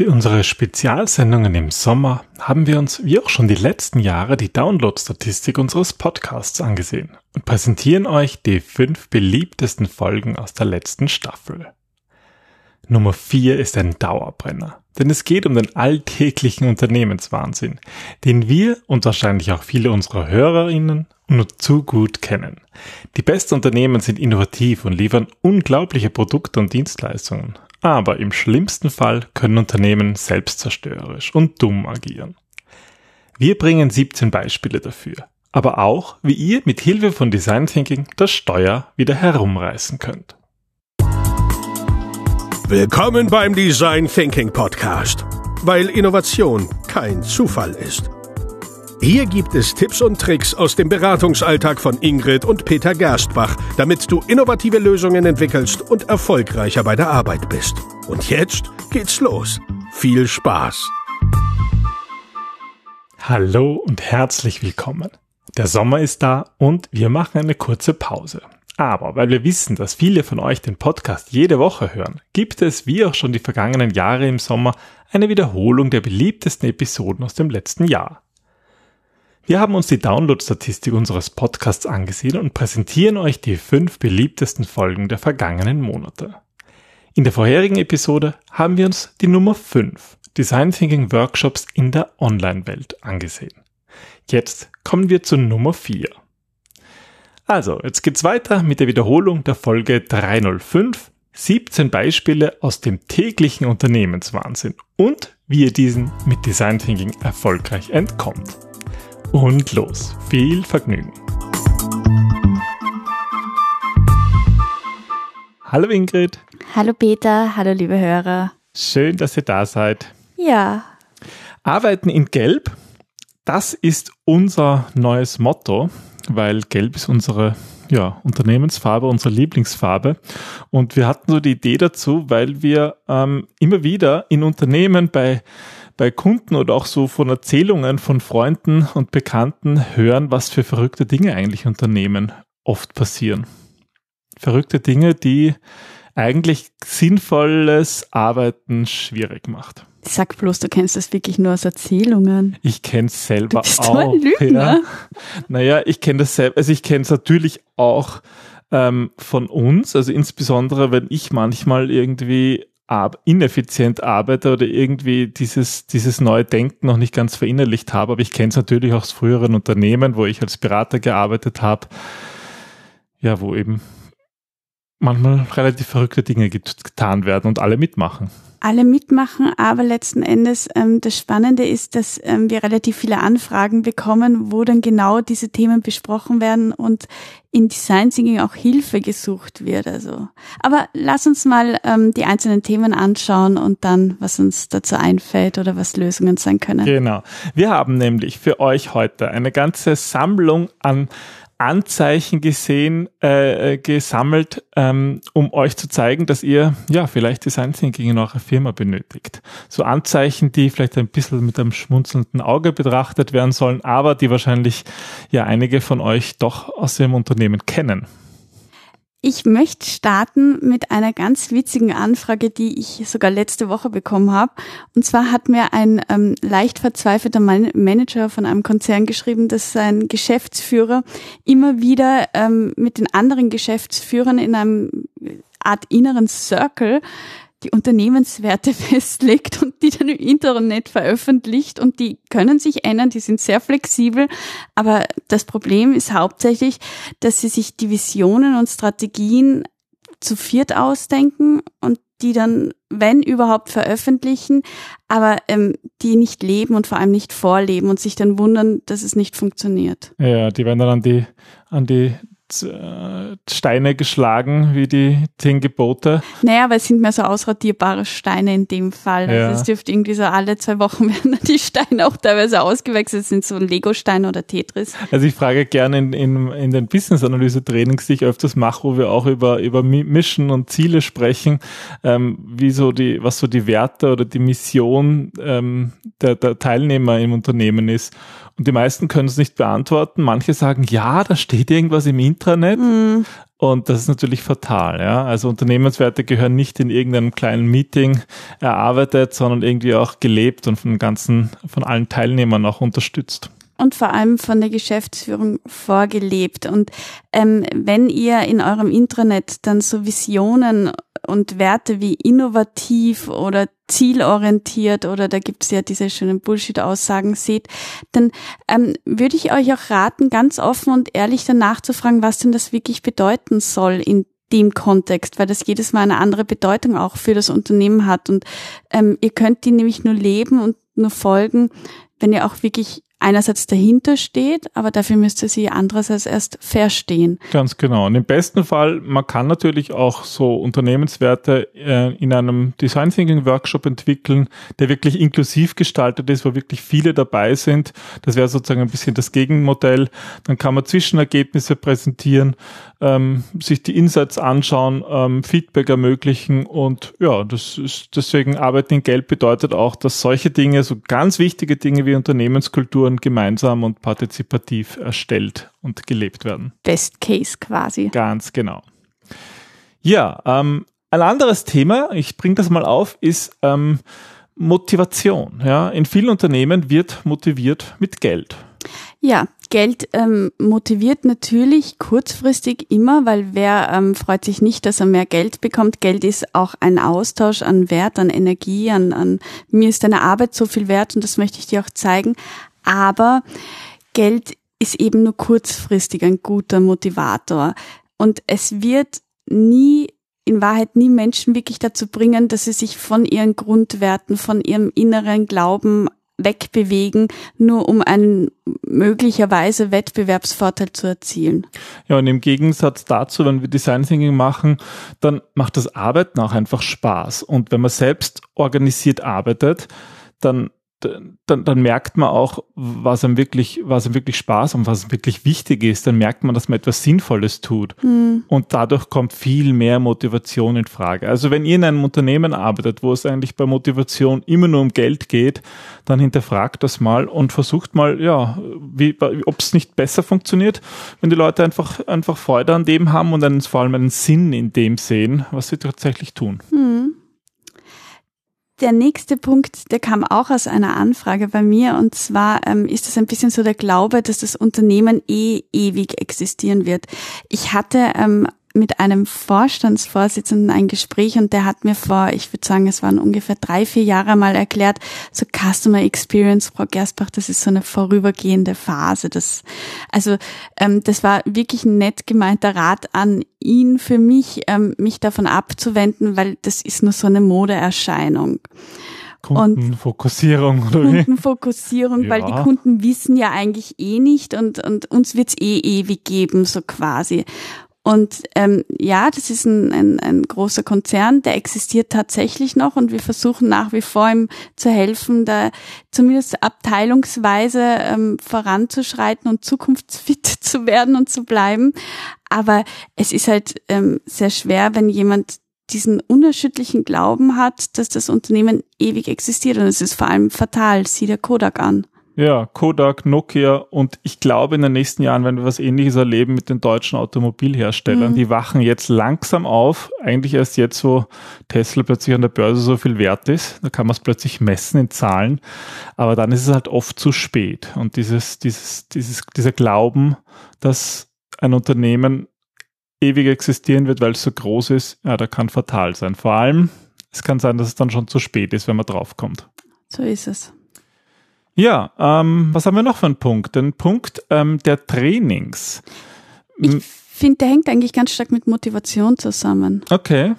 Für unsere Spezialsendungen im Sommer haben wir uns, wie auch schon die letzten Jahre, die Download-Statistik unseres Podcasts angesehen und präsentieren euch die fünf beliebtesten Folgen aus der letzten Staffel. Nummer vier ist ein Dauerbrenner, denn es geht um den alltäglichen Unternehmenswahnsinn, den wir und wahrscheinlich auch viele unserer Hörerinnen nur zu gut kennen. Die besten Unternehmen sind innovativ und liefern unglaubliche Produkte und Dienstleistungen, aber im schlimmsten Fall können Unternehmen selbstzerstörerisch und dumm agieren. Wir bringen 17 Beispiele dafür, aber auch, wie ihr mit Hilfe von Design Thinking das Steuer wieder herumreißen könnt. Willkommen beim Design Thinking Podcast, weil Innovation kein Zufall ist. Hier gibt es Tipps und Tricks aus dem Beratungsalltag von Ingrid und Peter Gerstbach, damit du innovative Lösungen entwickelst und erfolgreicher bei der Arbeit bist. Und jetzt geht's los. Viel Spaß! Hallo und herzlich willkommen. Der Sommer ist da und wir machen eine kurze Pause. Aber weil wir wissen, dass viele von euch den Podcast jede Woche hören, gibt es, wie auch schon die vergangenen Jahre im Sommer, eine Wiederholung der beliebtesten Episoden aus dem letzten Jahr. Wir haben uns die Download-Statistik unseres Podcasts angesehen und präsentieren euch die fünf beliebtesten Folgen der vergangenen Monate. In der vorherigen Episode haben wir uns die Nummer 5 Design Thinking Workshops in der Online-Welt angesehen. Jetzt kommen wir zu Nummer 4. Also, jetzt geht's weiter mit der Wiederholung der Folge 305 17 Beispiele aus dem täglichen Unternehmenswahnsinn und wie ihr diesen mit Design Thinking erfolgreich entkommt und los. Viel Vergnügen. Hallo Ingrid. Hallo Peter, hallo liebe Hörer. Schön, dass ihr da seid. Ja. Arbeiten in Gelb, das ist unser neues Motto, weil Gelb ist unsere ja, Unternehmensfarbe, unsere Lieblingsfarbe. Und wir hatten so die Idee dazu, weil wir ähm, immer wieder in Unternehmen bei bei Kunden oder auch so von Erzählungen von Freunden und Bekannten hören, was für verrückte Dinge eigentlich Unternehmen oft passieren. Verrückte Dinge, die eigentlich sinnvolles Arbeiten schwierig macht. Sag bloß, du kennst das wirklich nur aus Erzählungen. Ich kenne es selber du bist auch. Ein Lügner. Ja. Naja, ich kenne das selber, also ich kenne es natürlich auch ähm, von uns, also insbesondere wenn ich manchmal irgendwie ineffizient arbeite oder irgendwie dieses, dieses neue Denken noch nicht ganz verinnerlicht habe. Aber ich kenne es natürlich auch aus früheren Unternehmen, wo ich als Berater gearbeitet habe. Ja, wo eben manchmal relativ verrückte Dinge getan werden und alle mitmachen alle mitmachen, aber letzten Endes ähm, das Spannende ist, dass ähm, wir relativ viele Anfragen bekommen, wo dann genau diese Themen besprochen werden und in Design Thinking auch Hilfe gesucht wird. Also, aber lass uns mal ähm, die einzelnen Themen anschauen und dann, was uns dazu einfällt oder was Lösungen sein können. Genau. Wir haben nämlich für euch heute eine ganze Sammlung an Anzeichen gesehen, äh, äh, gesammelt, ähm, um euch zu zeigen, dass ihr ja vielleicht Design Thinking in eurer Firma benötigt. So Anzeichen, die vielleicht ein bisschen mit einem schmunzelnden Auge betrachtet werden sollen, aber die wahrscheinlich ja einige von euch doch aus dem Unternehmen kennen. Ich möchte starten mit einer ganz witzigen Anfrage, die ich sogar letzte Woche bekommen habe. Und zwar hat mir ein ähm, leicht verzweifelter Man Manager von einem Konzern geschrieben, dass sein Geschäftsführer immer wieder ähm, mit den anderen Geschäftsführern in einem Art inneren Circle die Unternehmenswerte festlegt und die dann im Internet veröffentlicht und die können sich ändern, die sind sehr flexibel, aber das Problem ist hauptsächlich, dass sie sich die Visionen und Strategien zu viert ausdenken und die dann, wenn überhaupt, veröffentlichen, aber ähm, die nicht leben und vor allem nicht vorleben und sich dann wundern, dass es nicht funktioniert. Ja, die werden dann an die, an die Steine geschlagen, wie die zehn Gebote. Naja, aber es sind mehr so ausradierbare Steine in dem Fall. Ja. Also es dürfte irgendwie so alle zwei Wochen werden die Steine auch teilweise ausgewechselt, sind so Lego-Steine oder Tetris. Also ich frage gerne in, in, in den Business-Analyse-Trainings, die ich öfters mache, wo wir auch über, über Mission und Ziele sprechen, ähm, wie so die, was so die Werte oder die Mission ähm, der, der Teilnehmer im Unternehmen ist. Und die meisten können es nicht beantworten. Manche sagen, ja, da steht irgendwas im Intranet. Mhm. Und das ist natürlich fatal, ja. Also Unternehmenswerte gehören nicht in irgendeinem kleinen Meeting erarbeitet, sondern irgendwie auch gelebt und von ganzen, von allen Teilnehmern auch unterstützt und vor allem von der Geschäftsführung vorgelebt. Und ähm, wenn ihr in eurem Intranet dann so Visionen und Werte wie innovativ oder zielorientiert oder da gibt's ja diese schönen Bullshit-Aussagen seht, dann ähm, würde ich euch auch raten, ganz offen und ehrlich danach zu fragen, was denn das wirklich bedeuten soll in dem Kontext, weil das jedes Mal eine andere Bedeutung auch für das Unternehmen hat. Und ähm, ihr könnt die nämlich nur leben und nur folgen, wenn ihr auch wirklich einerseits dahinter steht, aber dafür müsste sie andererseits erst verstehen. Ganz genau. Und im besten Fall, man kann natürlich auch so Unternehmenswerte äh, in einem Design Thinking Workshop entwickeln, der wirklich inklusiv gestaltet ist, wo wirklich viele dabei sind. Das wäre sozusagen ein bisschen das Gegenmodell. Dann kann man Zwischenergebnisse präsentieren, ähm, sich die Insights anschauen, ähm, Feedback ermöglichen und ja, das ist deswegen Arbeiten in Geld bedeutet auch, dass solche Dinge, so ganz wichtige Dinge wie Unternehmenskultur Strukturen gemeinsam und partizipativ erstellt und gelebt werden. Best Case quasi. Ganz genau. Ja, ähm, ein anderes Thema, ich bringe das mal auf, ist ähm, Motivation. Ja, in vielen Unternehmen wird motiviert mit Geld. Ja, Geld ähm, motiviert natürlich kurzfristig immer, weil wer ähm, freut sich nicht, dass er mehr Geld bekommt. Geld ist auch ein Austausch an Wert, an Energie, an, an mir ist deine Arbeit so viel wert und das möchte ich dir auch zeigen aber Geld ist eben nur kurzfristig ein guter Motivator. Und es wird nie, in Wahrheit nie Menschen wirklich dazu bringen, dass sie sich von ihren Grundwerten, von ihrem inneren Glauben wegbewegen, nur um einen möglicherweise Wettbewerbsvorteil zu erzielen. Ja, und im Gegensatz dazu, wenn wir Design Thinking machen, dann macht das Arbeiten auch einfach Spaß. Und wenn man selbst organisiert arbeitet, dann dann, dann merkt man auch, was einem wirklich, was einem wirklich Spaß und was wirklich wichtig ist. Dann merkt man, dass man etwas Sinnvolles tut. Mhm. Und dadurch kommt viel mehr Motivation in Frage. Also wenn ihr in einem Unternehmen arbeitet, wo es eigentlich bei Motivation immer nur um Geld geht, dann hinterfragt das mal und versucht mal, ja, ob es nicht besser funktioniert, wenn die Leute einfach, einfach Freude an dem haben und einen, vor allem einen Sinn in dem sehen, was sie tatsächlich tun. Mhm der nächste Punkt, der kam auch aus einer Anfrage bei mir und zwar ähm, ist es ein bisschen so der Glaube, dass das Unternehmen eh ewig existieren wird. Ich hatte ähm, mit einem Vorstandsvorsitzenden ein Gespräch und der hat mir vor, ich würde sagen, es waren ungefähr drei, vier Jahre mal erklärt, so Customer Experience, Frau Gersbach, das ist so eine vorübergehende Phase. Das, also ähm, das war wirklich ein nett gemeinter Rat an ihn für mich, ähm, mich davon abzuwenden, weil das ist nur so eine Modeerscheinung. Kundenfokussierung oder wie? Kundenfokussierung, ja. weil die Kunden wissen ja eigentlich eh nicht und, und uns wird's eh ewig geben, so quasi. Und ähm, ja, das ist ein, ein, ein großer Konzern, der existiert tatsächlich noch und wir versuchen nach wie vor ihm zu helfen, da zumindest abteilungsweise ähm, voranzuschreiten und zukunftsfit zu werden und zu bleiben. Aber es ist halt ähm, sehr schwer, wenn jemand diesen unerschütterlichen Glauben hat, dass das Unternehmen ewig existiert und es ist vor allem fatal. Sieh der Kodak an. Ja, Kodak, Nokia und ich glaube, in den nächsten Jahren werden wir was ähnliches erleben mit den deutschen Automobilherstellern. Mhm. Die wachen jetzt langsam auf, eigentlich erst jetzt, wo Tesla plötzlich an der Börse so viel wert ist. Da kann man es plötzlich messen in Zahlen. Aber dann ist es halt oft zu spät. Und dieses, dieses, dieses, dieser Glauben, dass ein Unternehmen ewig existieren wird, weil es so groß ist, ja, der kann fatal sein. Vor allem, es kann sein, dass es dann schon zu spät ist, wenn man draufkommt. So ist es. Ja, ähm, was haben wir noch für einen Punkt? Den Punkt ähm, der Trainings. Ich finde, der hängt eigentlich ganz stark mit Motivation zusammen. Okay.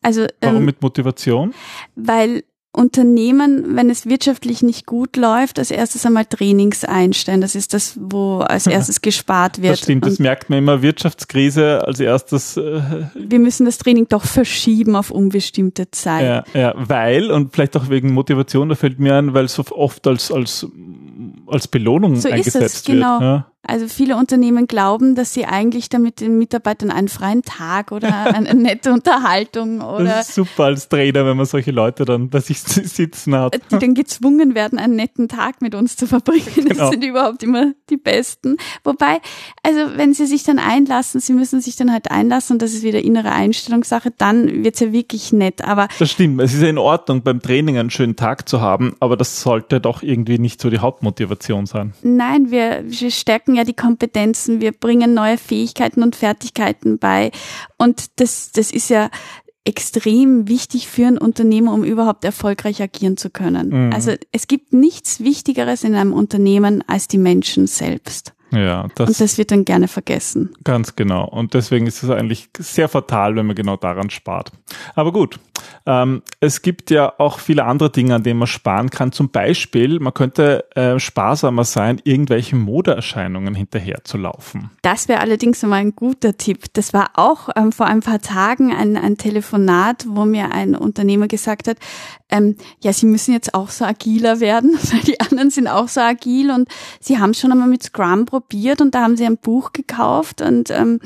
Also, Warum ähm, mit Motivation? Weil Unternehmen, wenn es wirtschaftlich nicht gut läuft, als erstes einmal Trainings einstellen. Das ist das, wo als erstes gespart wird. Das stimmt, das merkt man immer. Wirtschaftskrise als erstes. Äh, wir müssen das Training doch verschieben auf unbestimmte Zeit. Ja, ja, weil, und vielleicht auch wegen Motivation, da fällt mir ein, weil es so oft als, als, als Belohnung so eingesetzt ist es, genau. wird. Ja. Also viele Unternehmen glauben, dass sie eigentlich damit den Mitarbeitern einen freien Tag oder eine nette Unterhaltung oder. Das ist super als Trainer, wenn man solche Leute dann bei sich sitzen hat. Die dann gezwungen werden, einen netten Tag mit uns zu verbringen. Genau. Das sind überhaupt immer die Besten. Wobei, also wenn sie sich dann einlassen, sie müssen sich dann halt einlassen und das ist wieder innere Einstellungssache, dann wird's ja wirklich nett. Aber das stimmt. Es ist ja in Ordnung, beim Training einen schönen Tag zu haben, aber das sollte doch irgendwie nicht so die Hauptmotivation sein. Nein, wir, wir stärken stärken ja die Kompetenzen, wir bringen neue Fähigkeiten und Fertigkeiten bei. Und das, das ist ja extrem wichtig für ein Unternehmen, um überhaupt erfolgreich agieren zu können. Mhm. Also es gibt nichts Wichtigeres in einem Unternehmen als die Menschen selbst. Ja, das und das wird dann gerne vergessen. Ganz genau. Und deswegen ist es eigentlich sehr fatal, wenn man genau daran spart. Aber gut, ähm, es gibt ja auch viele andere Dinge, an denen man sparen kann. Zum Beispiel, man könnte äh, sparsamer sein, irgendwelchen Modeerscheinungen hinterher zu laufen. Das wäre allerdings mal ein guter Tipp. Das war auch ähm, vor ein paar Tagen ein, ein Telefonat, wo mir ein Unternehmer gesagt hat, ähm, ja, sie müssen jetzt auch so agiler werden, weil die anderen sind auch so agil und sie haben schon einmal mit Scrum probiert und da haben sie ein Buch gekauft und ähm,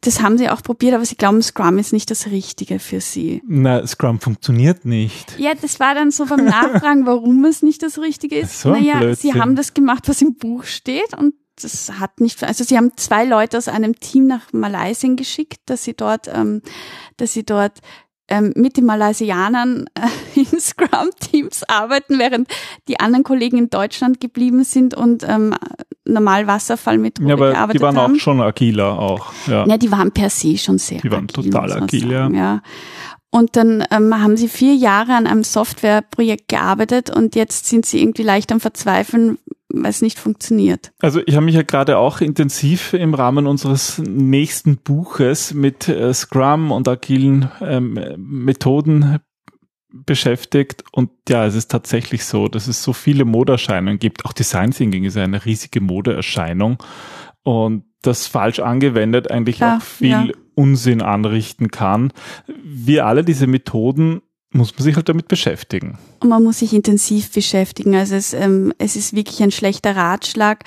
das haben sie auch probiert, aber sie glauben, Scrum ist nicht das Richtige für sie. Na, Scrum funktioniert nicht. Ja, das war dann so beim Nachfragen, warum es nicht das Richtige ist. So naja, Blödsinn. sie haben das gemacht, was im Buch steht und das hat nicht, also sie haben zwei Leute aus einem Team nach Malaysia geschickt, dass sie dort, ähm, dass sie dort ähm, mit den Malaysianern äh, in Scrum-Teams arbeiten, während die anderen Kollegen in Deutschland geblieben sind und ähm, normal Wasserfallmethode ja, aber gearbeitet die waren haben. auch schon agiler auch. Ja. ja, die waren per se schon sehr Die waren agil, total agil, ja. ja. Und dann ähm, haben sie vier Jahre an einem Softwareprojekt gearbeitet und jetzt sind sie irgendwie leicht am Verzweifeln, weil es nicht funktioniert. Also ich habe mich ja gerade auch intensiv im Rahmen unseres nächsten Buches mit äh, Scrum und agilen ähm, Methoden beschäftigt und ja, es ist tatsächlich so, dass es so viele Modeerscheinungen gibt. Auch Design Thinking ist eine riesige Modeerscheinung und das falsch angewendet eigentlich ja, auch viel ja. Unsinn anrichten kann. Wir alle diese Methoden muss man sich halt damit beschäftigen. Und man muss sich intensiv beschäftigen. Also es, ähm, es ist wirklich ein schlechter Ratschlag,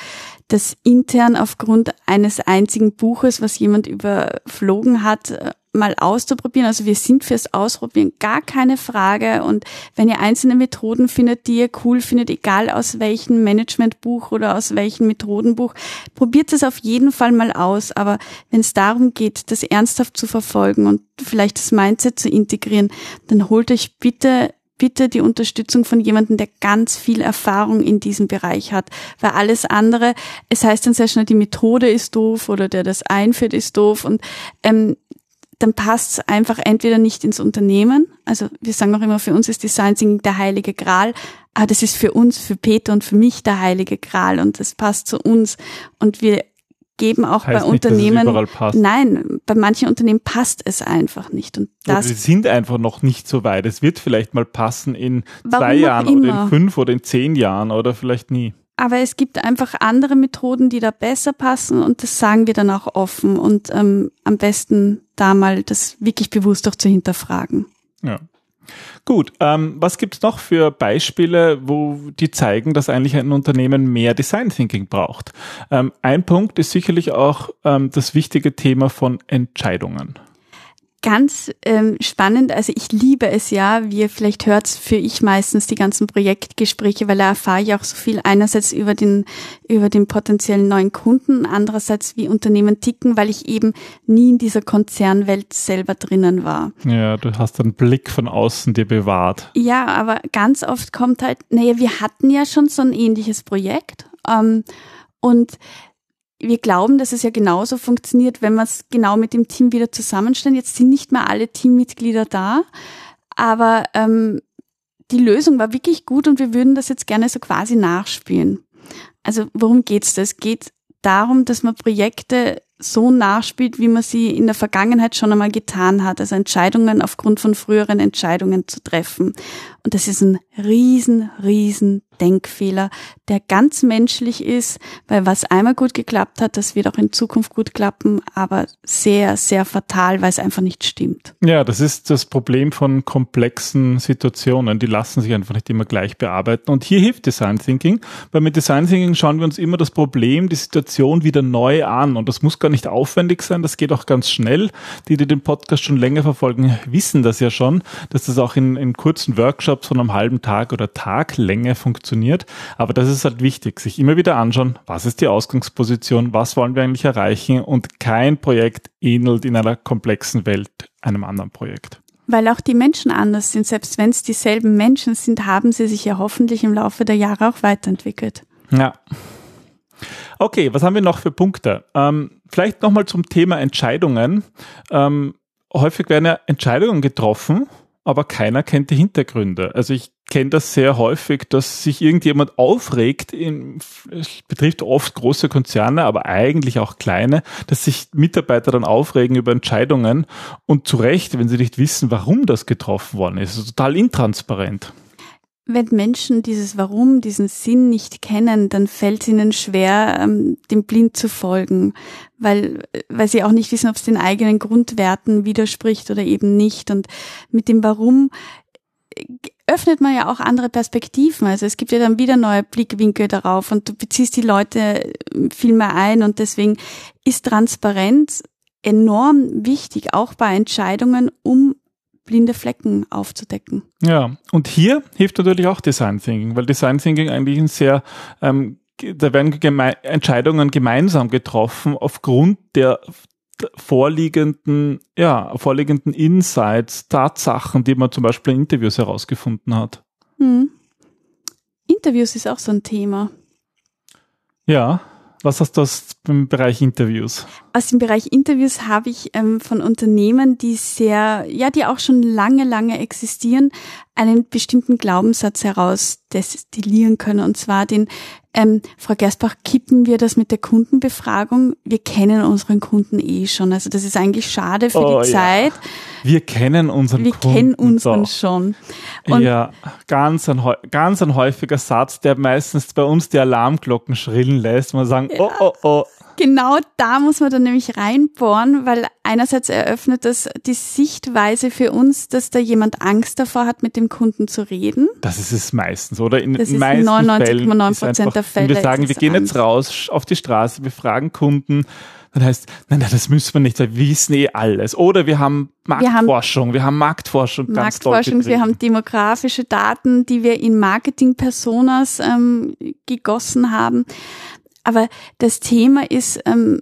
dass intern aufgrund eines einzigen Buches, was jemand überflogen hat, äh, mal auszuprobieren. Also wir sind fürs Ausprobieren gar keine Frage. Und wenn ihr einzelne Methoden findet, die ihr cool findet, egal aus welchem Managementbuch oder aus welchem Methodenbuch, probiert es auf jeden Fall mal aus. Aber wenn es darum geht, das ernsthaft zu verfolgen und vielleicht das Mindset zu integrieren, dann holt euch bitte bitte die Unterstützung von jemandem, der ganz viel Erfahrung in diesem Bereich hat. Weil alles andere, es heißt dann sehr schnell, die Methode ist doof oder der das einführt ist doof. Und ähm, dann passt es einfach entweder nicht ins Unternehmen. Also wir sagen auch immer, für uns ist Design Thinking der heilige Gral. Aber das ist für uns, für Peter und für mich der heilige Gral und das passt zu uns. Und wir geben auch heißt bei nicht, Unternehmen, nein, bei manchen Unternehmen passt es einfach nicht. Und das, wir sind einfach noch nicht so weit. Es wird vielleicht mal passen in zwei Jahren oder in fünf oder in zehn Jahren oder vielleicht nie. Aber es gibt einfach andere Methoden, die da besser passen und das sagen wir dann auch offen und ähm, am besten da mal das wirklich bewusst auch zu hinterfragen. Ja. Gut, ähm, was gibt's noch für Beispiele, wo die zeigen, dass eigentlich ein Unternehmen mehr Design Thinking braucht? Ähm, ein Punkt ist sicherlich auch ähm, das wichtige Thema von Entscheidungen ganz ähm, spannend. Also ich liebe es ja, wie ihr vielleicht hört, für ich meistens die ganzen Projektgespräche, weil da erfahre ich auch so viel einerseits über den, über den potenziellen neuen Kunden, andererseits wie Unternehmen ticken, weil ich eben nie in dieser Konzernwelt selber drinnen war. Ja, du hast einen Blick von außen dir bewahrt. Ja, aber ganz oft kommt halt, naja, wir hatten ja schon so ein ähnliches Projekt. Ähm, und wir glauben, dass es ja genauso funktioniert, wenn wir es genau mit dem Team wieder zusammenstellen. Jetzt sind nicht mehr alle Teammitglieder da, aber ähm, die Lösung war wirklich gut und wir würden das jetzt gerne so quasi nachspielen. Also worum geht's da? Es geht darum, dass man Projekte so nachspielt, wie man sie in der Vergangenheit schon einmal getan hat. Also Entscheidungen aufgrund von früheren Entscheidungen zu treffen. Und das ist ein riesen, riesen Denkfehler, der ganz menschlich ist, weil was einmal gut geklappt hat, das wird auch in Zukunft gut klappen, aber sehr, sehr fatal, weil es einfach nicht stimmt. Ja, das ist das Problem von komplexen Situationen. Die lassen sich einfach nicht immer gleich bearbeiten. Und hier hilft Design Thinking, weil mit Design Thinking schauen wir uns immer das Problem, die Situation wieder neu an. Und das muss gar nicht aufwendig sein, das geht auch ganz schnell. Die, die den Podcast schon länger verfolgen, wissen das ja schon, dass das auch in, in kurzen Workshops Workshops von einem halben Tag oder Taglänge funktioniert. Aber das ist halt wichtig, sich immer wieder anschauen, was ist die Ausgangsposition, was wollen wir eigentlich erreichen und kein Projekt ähnelt in einer komplexen Welt einem anderen Projekt. Weil auch die Menschen anders sind. Selbst wenn es dieselben Menschen sind, haben sie sich ja hoffentlich im Laufe der Jahre auch weiterentwickelt. Ja. Okay, was haben wir noch für Punkte? Ähm, vielleicht nochmal zum Thema Entscheidungen. Ähm, häufig werden ja Entscheidungen getroffen aber keiner kennt die Hintergründe. Also ich kenne das sehr häufig, dass sich irgendjemand aufregt, in, es betrifft oft große Konzerne, aber eigentlich auch kleine, dass sich Mitarbeiter dann aufregen über Entscheidungen und zu Recht, wenn sie nicht wissen, warum das getroffen worden ist. Also total intransparent. Wenn Menschen dieses Warum, diesen Sinn nicht kennen, dann fällt es ihnen schwer, ähm, dem blind zu folgen, weil, weil sie auch nicht wissen, ob es den eigenen Grundwerten widerspricht oder eben nicht. Und mit dem Warum äh, öffnet man ja auch andere Perspektiven. Also es gibt ja dann wieder neue Blickwinkel darauf und du beziehst die Leute äh, viel mehr ein und deswegen ist Transparenz enorm wichtig, auch bei Entscheidungen, um blinde Flecken aufzudecken. Ja, und hier hilft natürlich auch Design Thinking, weil Design Thinking eigentlich ein sehr, ähm, da werden geme Entscheidungen gemeinsam getroffen aufgrund der vorliegenden, ja, vorliegenden Insights, Tatsachen, die man zum Beispiel in Interviews herausgefunden hat. Hm. Interviews ist auch so ein Thema. Ja, was hast du aus dem Bereich Interviews? Aus dem Bereich Interviews habe ich ähm, von Unternehmen, die sehr, ja, die auch schon lange, lange existieren, einen bestimmten Glaubenssatz heraus destillieren können. Und zwar den, ähm, Frau Gersbach, kippen wir das mit der Kundenbefragung? Wir kennen unseren Kunden eh schon. Also das ist eigentlich schade für oh, die ja. Zeit. Wir kennen unseren wir Kunden. Wir kennen unseren so. schon. Und ja, ganz ein, ganz ein häufiger Satz, der meistens bei uns die Alarmglocken schrillen lässt. Man sagen, ja. oh, oh, oh, Genau da muss man dann nämlich reinbohren, weil einerseits eröffnet das die Sichtweise für uns, dass da jemand Angst davor hat, mit dem Kunden zu reden. Das ist es meistens, oder? In das den meisten 99,9 Prozent der Fälle. Wenn wir sagen, wir gehen Angst. jetzt raus auf die Straße, wir fragen Kunden, dann heißt, nein, nein, das müssen wir nicht, wir wissen eh alles. Oder wir haben Marktforschung, wir haben, wir haben Marktforschung ganz Marktforschung, wir haben demografische Daten, die wir in Marketing-Personas ähm, gegossen haben. Aber das Thema ist, ähm,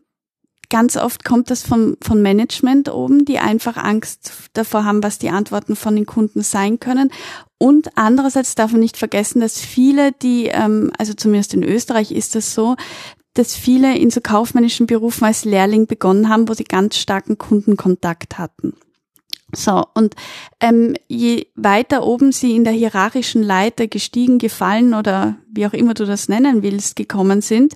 ganz oft kommt das vom, von Management oben, die einfach Angst davor haben, was die Antworten von den Kunden sein können. Und andererseits darf man nicht vergessen, dass viele, die, ähm, also zumindest in Österreich ist das so, dass viele in so kaufmännischen Berufen als Lehrling begonnen haben, wo sie ganz starken Kundenkontakt hatten. So, und ähm, je weiter oben sie in der hierarchischen Leiter gestiegen, gefallen oder wie auch immer du das nennen willst, gekommen sind,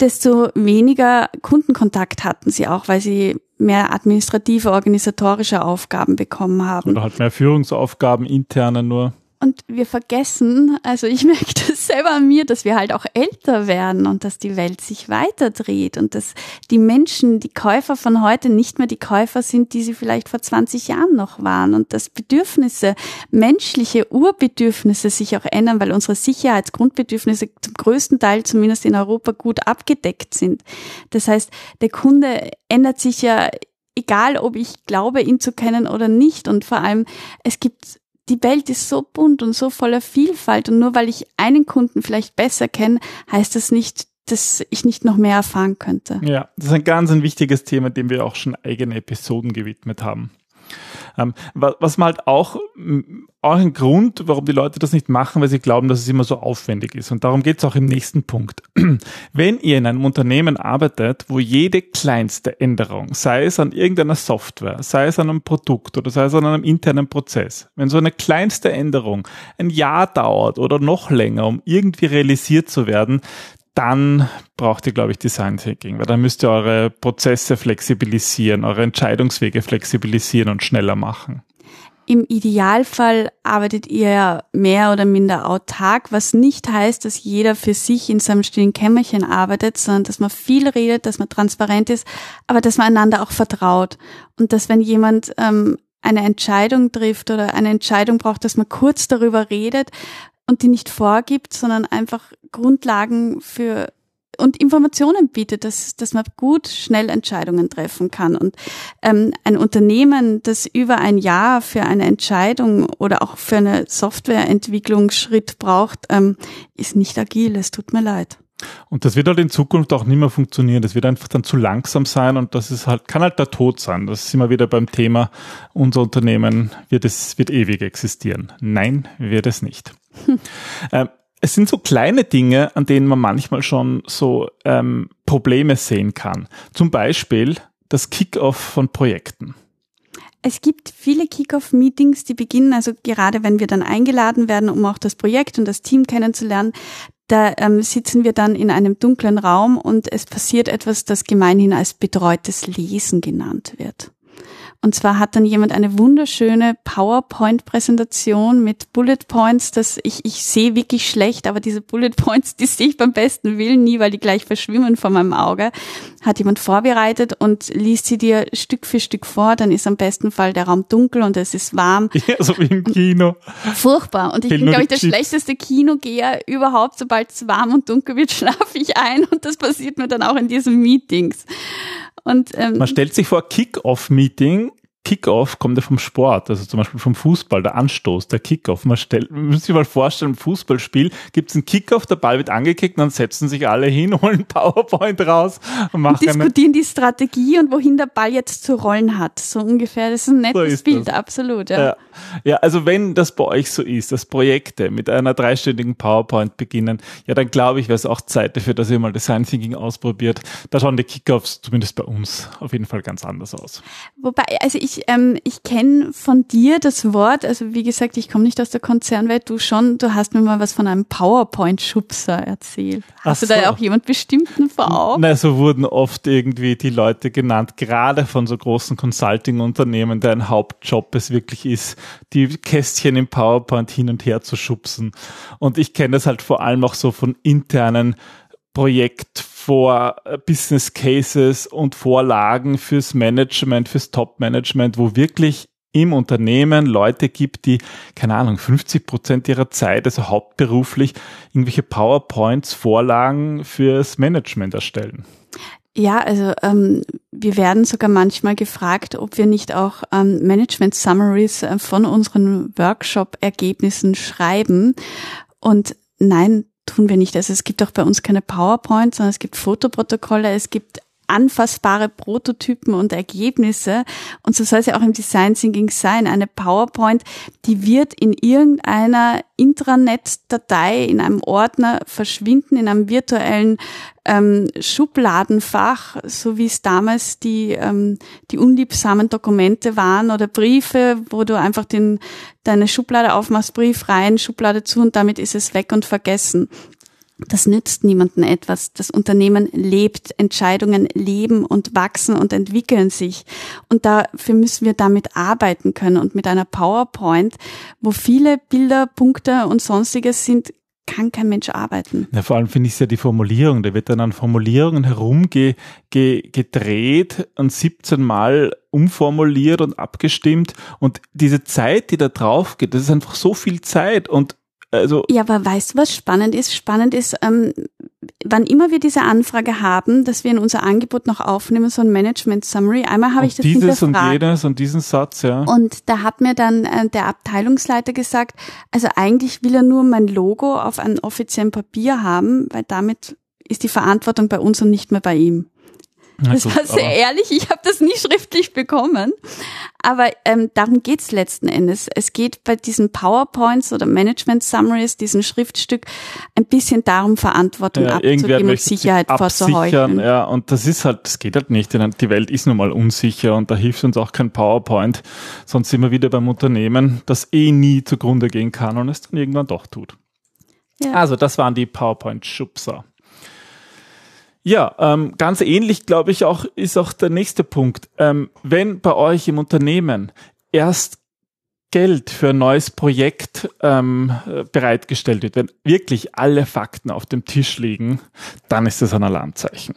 desto weniger Kundenkontakt hatten sie auch, weil sie mehr administrative, organisatorische Aufgaben bekommen haben. Oder halt mehr Führungsaufgaben, interne nur. Und wir vergessen, also ich merke selber an mir, dass wir halt auch älter werden und dass die Welt sich weiterdreht und dass die Menschen, die Käufer von heute nicht mehr die Käufer sind, die sie vielleicht vor 20 Jahren noch waren und dass Bedürfnisse, menschliche Urbedürfnisse sich auch ändern, weil unsere Sicherheitsgrundbedürfnisse zum größten Teil zumindest in Europa gut abgedeckt sind. Das heißt, der Kunde ändert sich ja egal ob ich glaube, ihn zu kennen oder nicht. Und vor allem, es gibt die Welt ist so bunt und so voller Vielfalt und nur weil ich einen Kunden vielleicht besser kenne, heißt das nicht, dass ich nicht noch mehr erfahren könnte. Ja, das ist ein ganz ein wichtiges Thema, dem wir auch schon eigene Episoden gewidmet haben. Ähm, was man halt auch, auch ein Grund, warum die Leute das nicht machen, weil sie glauben, dass es immer so aufwendig ist. Und darum geht es auch im nächsten Punkt. Wenn ihr in einem Unternehmen arbeitet, wo jede kleinste Änderung, sei es an irgendeiner Software, sei es an einem Produkt oder sei es an einem internen Prozess, wenn so eine kleinste Änderung ein Jahr dauert oder noch länger, um irgendwie realisiert zu werden, dann braucht ihr, glaube ich, Design Thinking, weil dann müsst ihr eure Prozesse flexibilisieren, eure Entscheidungswege flexibilisieren und schneller machen. Im Idealfall arbeitet ihr mehr oder minder autark, was nicht heißt, dass jeder für sich in seinem stillen Kämmerchen arbeitet, sondern dass man viel redet, dass man transparent ist, aber dass man einander auch vertraut. Und dass wenn jemand ähm, eine Entscheidung trifft oder eine Entscheidung braucht, dass man kurz darüber redet und die nicht vorgibt, sondern einfach Grundlagen für und Informationen bietet, dass, dass man gut schnell Entscheidungen treffen kann. Und ähm, ein Unternehmen, das über ein Jahr für eine Entscheidung oder auch für eine Softwareentwicklungsschritt braucht, ähm, ist nicht agil. Es tut mir leid. Und das wird halt in Zukunft auch nicht mehr funktionieren. Das wird einfach dann zu langsam sein und das ist halt, kann halt der Tod sein. Das sind wir wieder beim Thema, unser Unternehmen wird es, wird ewig existieren. Nein, wird es nicht. Hm. Ähm, es sind so kleine Dinge, an denen man manchmal schon so ähm, Probleme sehen kann. Zum Beispiel das Kick-off von Projekten. Es gibt viele Kick-off-Meetings, die beginnen, also gerade wenn wir dann eingeladen werden, um auch das Projekt und das Team kennenzulernen, da ähm, sitzen wir dann in einem dunklen Raum und es passiert etwas, das gemeinhin als betreutes Lesen genannt wird. Und zwar hat dann jemand eine wunderschöne PowerPoint-Präsentation mit Bullet Points, dass ich, ich sehe wirklich schlecht, aber diese Bullet Points, die sehe ich beim besten Willen nie, weil die gleich verschwimmen vor meinem Auge. Hat jemand vorbereitet und liest sie dir Stück für Stück vor, dann ist am besten Fall der Raum dunkel und es ist warm. Ja, so wie im Kino. Furchtbar. Und ich bin, glaube ich, der Chips. schlechteste Kinogeher überhaupt. Sobald es warm und dunkel wird, schlafe ich ein und das passiert mir dann auch in diesen Meetings. Und, ähm, Man stellt sich vor, Kick-Off-Meeting Kickoff kommt ja vom Sport, also zum Beispiel vom Fußball, der Anstoß, der Kickoff. Man stellt, man muss sich mal vorstellen, im Fußballspiel gibt es einen Kickoff, der Ball wird angekickt, dann setzen sich alle hin, holen PowerPoint raus und machen. Und diskutieren die Strategie und wohin der Ball jetzt zu rollen hat. So ungefähr. Das ist ein nettes so Bild, das. absolut. Ja. ja. Ja, also wenn das bei euch so ist, dass Projekte mit einer dreistündigen PowerPoint beginnen, ja, dann glaube ich, wäre es auch Zeit dafür, dass ihr mal Design Thinking ausprobiert. Da schauen die Kickoffs zumindest bei uns auf jeden Fall ganz anders aus. Wobei, also ich ich, ähm, ich kenne von dir das Wort, also wie gesagt, ich komme nicht aus der Konzernwelt, du schon, du hast mir mal was von einem PowerPoint-Schubser erzählt. Hast Ach du da auch jemand bestimmten vor Augen? Nein, so wurden oft irgendwie die Leute genannt, gerade von so großen Consulting-Unternehmen, deren Hauptjob es wirklich ist, die Kästchen im PowerPoint hin und her zu schubsen. Und ich kenne das halt vor allem auch so von internen Projekt vor äh, Business Cases und Vorlagen fürs Management, fürs Top-Management, wo wirklich im Unternehmen Leute gibt, die, keine Ahnung, 50 Prozent ihrer Zeit, also hauptberuflich, irgendwelche PowerPoints, Vorlagen fürs Management erstellen. Ja, also ähm, wir werden sogar manchmal gefragt, ob wir nicht auch ähm, Management Summaries äh, von unseren Workshop-Ergebnissen schreiben. Und nein, tun wir nicht. Also es gibt auch bei uns keine PowerPoint, sondern es gibt Fotoprotokolle, es gibt anfassbare Prototypen und Ergebnisse. Und so soll es ja auch im Design Thinking sein. Eine PowerPoint, die wird in irgendeiner Intranet-Datei, in einem Ordner verschwinden, in einem virtuellen ähm, Schubladenfach, so wie es damals die, ähm, die unliebsamen Dokumente waren oder Briefe, wo du einfach den, deine Schublade aufmachst, Brief rein, Schublade zu und damit ist es weg und vergessen. Das nützt niemandem etwas. Das Unternehmen lebt, Entscheidungen leben und wachsen und entwickeln sich. Und dafür müssen wir damit arbeiten können. Und mit einer PowerPoint, wo viele Bilder, Punkte und sonstiges sind, kann kein Mensch arbeiten. Ja, vor allem finde ich es ja die Formulierung. Da wird dann an Formulierungen herumgedreht und 17 Mal umformuliert und abgestimmt. Und diese Zeit, die da drauf geht, das ist einfach so viel Zeit. Und also ja, aber weißt du, was spannend ist? Spannend ist, ähm, wann immer wir diese Anfrage haben, dass wir in unser Angebot noch aufnehmen, so ein Management Summary. Einmal habe ich das dieses und jenes und diesen Satz, ja. Und da hat mir dann äh, der Abteilungsleiter gesagt, also eigentlich will er nur mein Logo auf einem offiziellen Papier haben, weil damit ist die Verantwortung bei uns und nicht mehr bei ihm. Das war sehr ehrlich, ich habe das nie schriftlich bekommen. Aber ähm, darum geht's letzten Endes. Es geht bei diesen PowerPoints oder Management Summaries, diesem Schriftstück, ein bisschen darum, Verantwortung ja, abzugeben und Sicherheit vorzuheucheln. Ja, und das ist halt, das geht halt nicht. Die Welt ist nun mal unsicher und da hilft uns auch kein PowerPoint. Sonst sind wir wieder beim Unternehmen, das eh nie zugrunde gehen kann und es dann irgendwann doch tut. Ja. Also das waren die PowerPoint-Schubser. Ja, ähm, ganz ähnlich, glaube ich, auch ist auch der nächste Punkt. Ähm, wenn bei euch im Unternehmen erst Geld für ein neues Projekt ähm, bereitgestellt wird, wenn wirklich alle Fakten auf dem Tisch liegen, dann ist das ein Alarmzeichen.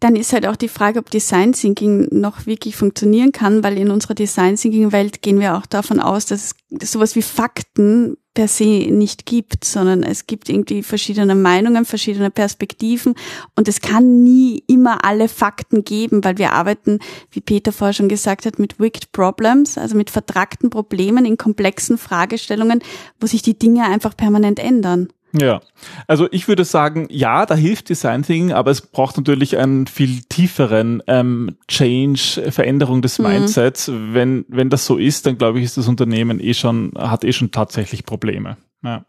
Dann ist halt auch die Frage, ob Design Thinking noch wirklich funktionieren kann, weil in unserer Design Thinking Welt gehen wir auch davon aus, dass sowas wie Fakten per se nicht gibt, sondern es gibt irgendwie verschiedene Meinungen, verschiedene Perspektiven und es kann nie immer alle Fakten geben, weil wir arbeiten, wie Peter vorher schon gesagt hat, mit wicked problems, also mit vertragten Problemen in komplexen Fragestellungen, wo sich die Dinge einfach permanent ändern. Ja, also ich würde sagen, ja, da hilft Design Thinking, aber es braucht natürlich einen viel tieferen ähm, Change, Veränderung des mhm. Mindsets. Wenn wenn das so ist, dann glaube ich, ist das Unternehmen eh schon hat eh schon tatsächlich Probleme. Ja.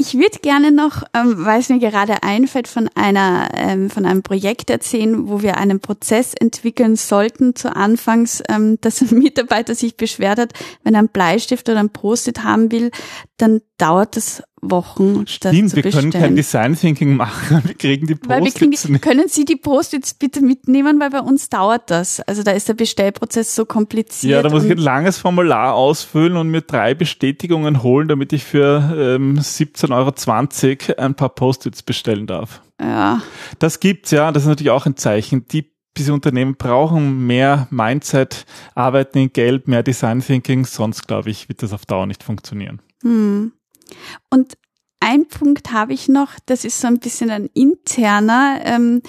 Ich würde gerne noch, ähm, weil es mir gerade einfällt, von einer ähm, von einem Projekt erzählen, wo wir einen Prozess entwickeln sollten zu Anfangs, ähm, dass ein Mitarbeiter sich beschwert hat, wenn er einen Bleistift oder ein Post-it haben will, dann dauert das Wochen statt Stimmt, wir können kein Design Thinking machen. Wir kriegen die Post-its nicht. Können Sie die Post-its bitte mitnehmen, weil bei uns dauert das. Also da ist der Bestellprozess so kompliziert. Ja, da muss ich ein langes Formular ausfüllen und mir drei Bestätigungen holen, damit ich für ähm, 17,20 Euro ein paar Post-its bestellen darf. Ja. Das gibt's ja, das ist natürlich auch ein Zeichen. Die diese Unternehmen brauchen mehr Mindset, arbeiten in Gelb, mehr Design Thinking, sonst glaube ich, wird das auf Dauer nicht funktionieren. Hm. Und ein Punkt habe ich noch, das ist so ein bisschen ein interner. Ähm,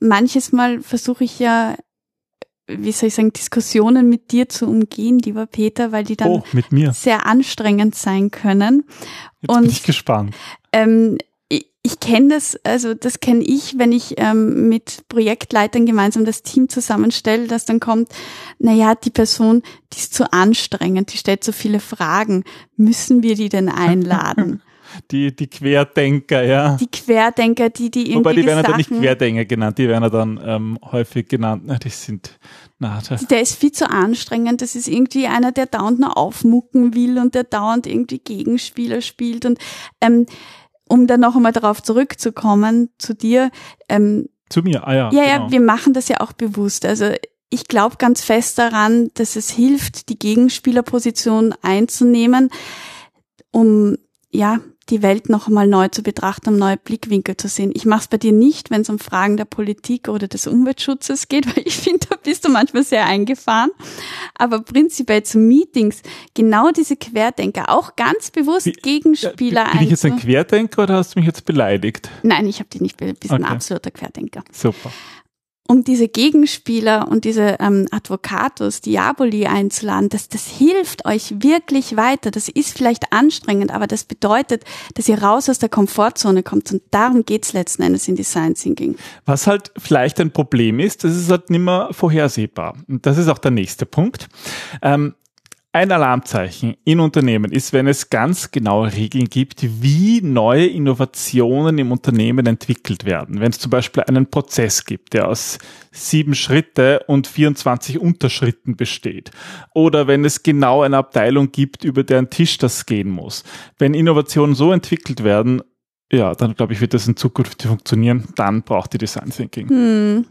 manches Mal versuche ich ja, wie soll ich sagen, Diskussionen mit dir zu umgehen, lieber Peter, weil die dann oh, sehr anstrengend sein können. Jetzt Und, bin ich gespannt. Ähm, ich kenne das, also das kenne ich, wenn ich ähm, mit Projektleitern gemeinsam das Team zusammenstelle, dass dann kommt, na ja, die Person, die ist zu anstrengend, die stellt so viele Fragen. Müssen wir die denn einladen? Die, die Querdenker, ja. Die Querdenker, die, die irgendwie. Wobei die werden ja dann nicht Querdenker genannt, die werden ja dann ähm, häufig genannt, na, die sind, na, der ist viel zu anstrengend. Das ist irgendwie einer, der dauernd nur aufmucken will und der dauernd irgendwie Gegenspieler spielt und ähm, um dann noch einmal darauf zurückzukommen, zu dir. Ähm, zu mir, ah ja. Ja, genau. ja, wir machen das ja auch bewusst. Also ich glaube ganz fest daran, dass es hilft, die Gegenspielerposition einzunehmen, um ja die Welt noch einmal neu zu betrachten, um neue Blickwinkel zu sehen. Ich mache es bei dir nicht, wenn es um Fragen der Politik oder des Umweltschutzes geht, weil ich finde, da bist du manchmal sehr eingefahren. Aber prinzipiell zu Meetings, genau diese Querdenker, auch ganz bewusst Wie, Gegenspieler Bin ich jetzt ein Querdenker oder hast du mich jetzt beleidigt? Nein, ich habe dich nicht beleidigt, du bist okay. ein absoluter Querdenker. Super um diese Gegenspieler und diese ähm, Advocatus Diaboli einzuladen, das, das hilft euch wirklich weiter. Das ist vielleicht anstrengend, aber das bedeutet, dass ihr raus aus der Komfortzone kommt und darum geht's letzten Endes in Design Thinking. Was halt vielleicht ein Problem ist, das ist halt nicht mehr vorhersehbar. Und das ist auch der nächste Punkt. Ähm, ein Alarmzeichen in Unternehmen ist, wenn es ganz genaue Regeln gibt, wie neue Innovationen im Unternehmen entwickelt werden. Wenn es zum Beispiel einen Prozess gibt, der aus sieben Schritte und 24 Unterschritten besteht. Oder wenn es genau eine Abteilung gibt, über deren Tisch das gehen muss. Wenn Innovationen so entwickelt werden, ja, dann glaube ich, wird das in Zukunft funktionieren. Dann braucht die Design Thinking. Hm.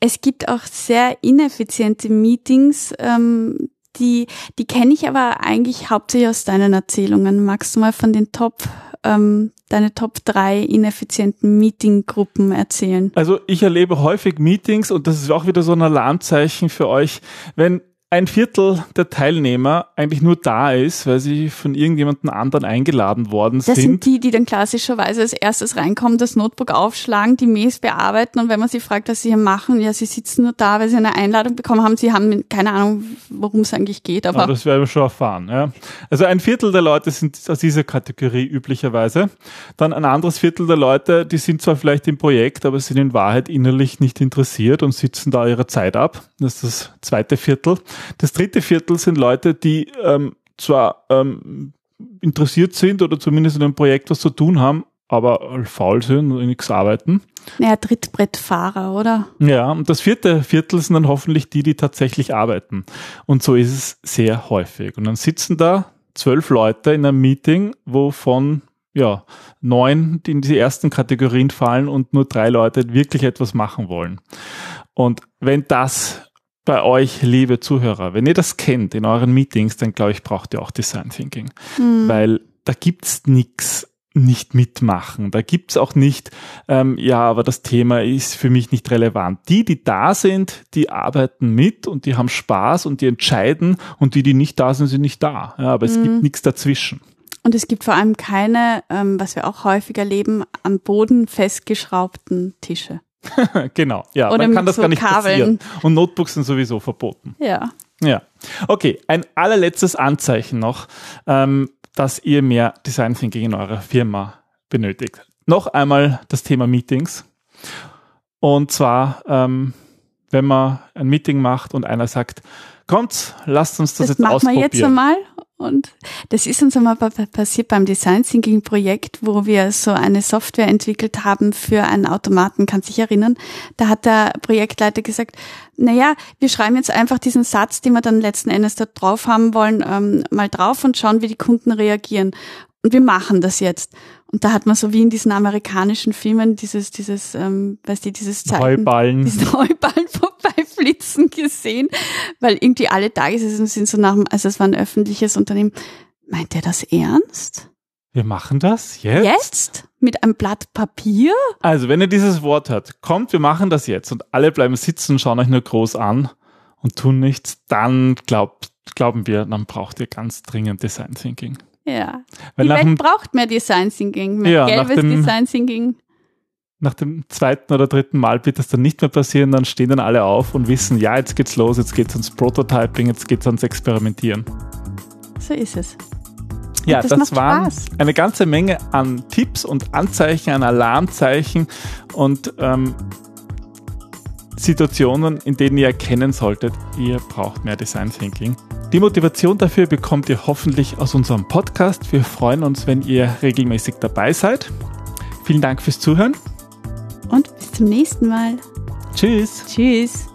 Es gibt auch sehr ineffiziente Meetings, ähm, die, die kenne ich aber eigentlich hauptsächlich aus deinen Erzählungen. Magst du mal von den Top, ähm, deine Top drei ineffizienten Meetinggruppen erzählen? Also ich erlebe häufig Meetings und das ist auch wieder so ein Alarmzeichen für euch, wenn ein Viertel der Teilnehmer eigentlich nur da ist, weil sie von irgendjemandem anderen eingeladen worden sind. Das sind die, die dann klassischerweise als erstes reinkommen, das Notebook aufschlagen, die Mails bearbeiten und wenn man sie fragt, was sie hier machen, ja, sie sitzen nur da, weil sie eine Einladung bekommen haben. Sie haben keine Ahnung, worum es eigentlich geht. Aber, aber das werden wir schon erfahren. Ja. Also ein Viertel der Leute sind aus dieser Kategorie üblicherweise. Dann ein anderes Viertel der Leute, die sind zwar vielleicht im Projekt, aber sind in Wahrheit innerlich nicht interessiert und sitzen da ihre Zeit ab. Das ist das zweite Viertel. Das dritte Viertel sind Leute, die ähm, zwar ähm, interessiert sind oder zumindest in einem Projekt was zu tun haben, aber faul sind und nichts arbeiten. Naja, Trittbrettfahrer, oder? Ja, und das vierte Viertel sind dann hoffentlich die, die tatsächlich arbeiten. Und so ist es sehr häufig. Und dann sitzen da zwölf Leute in einem Meeting, wovon ja, neun, die in die ersten Kategorien fallen und nur drei Leute wirklich etwas machen wollen. Und wenn das bei euch, liebe Zuhörer, wenn ihr das kennt in euren Meetings, dann glaube ich, braucht ihr auch Design Thinking. Mhm. Weil da gibt's nix nicht mitmachen. Da gibt's auch nicht, ähm, ja, aber das Thema ist für mich nicht relevant. Die, die da sind, die arbeiten mit und die haben Spaß und die entscheiden und die, die nicht da sind, sind nicht da. Ja, aber es mhm. gibt nichts dazwischen. Und es gibt vor allem keine, ähm, was wir auch häufig erleben, am Boden festgeschraubten Tische. genau, ja, Oder man kann das so gar nicht Kabeln. passieren. Und Notebooks sind sowieso verboten. Ja. Ja. Okay, ein allerletztes Anzeichen noch, ähm, dass ihr mehr Design Thinking in eurer Firma benötigt. Noch einmal das Thema Meetings. Und zwar, ähm, wenn man ein Meeting macht und einer sagt, kommt, lasst uns das, das jetzt ausprobieren. Das machen wir jetzt einmal. Und das ist uns einmal passiert beim Design Thinking Projekt, wo wir so eine Software entwickelt haben für einen Automaten, kann sich erinnern. Da hat der Projektleiter gesagt, na ja, wir schreiben jetzt einfach diesen Satz, den wir dann letzten Endes da drauf haben wollen, ähm, mal drauf und schauen, wie die Kunden reagieren. Und wir machen das jetzt. Und da hat man so wie in diesen amerikanischen Filmen dieses, dieses, ähm, weißt du, dieses Zeichen, Heuballen. diesen Heuballen vorbeiflitzen gesehen, weil irgendwie alle da gesessen sind so nach dem, also es war ein öffentliches Unternehmen. Meint der das ernst? Wir machen das jetzt? Jetzt? Mit einem Blatt Papier? Also, wenn ihr dieses Wort hört, kommt, wir machen das jetzt und alle bleiben sitzen, schauen euch nur groß an und tun nichts, dann glaubt, glauben wir, dann braucht ihr ganz dringend Design Thinking. Ja. Weil die Welt dem, braucht mehr Design Thinking, mehr ja, gelbes dem, Design Thinking. Nach dem zweiten oder dritten Mal wird das dann nicht mehr passieren, dann stehen dann alle auf und wissen, ja, jetzt geht's los, jetzt geht's ans Prototyping, jetzt geht's ans Experimentieren. So ist es. Ja, das, das waren Spaß. eine ganze Menge an Tipps und Anzeichen, an Alarmzeichen und ähm, Situationen, in denen ihr erkennen solltet, ihr braucht mehr Design Thinking. Die Motivation dafür bekommt ihr hoffentlich aus unserem Podcast. Wir freuen uns, wenn ihr regelmäßig dabei seid. Vielen Dank fürs Zuhören. Und bis zum nächsten Mal. Tschüss. Tschüss.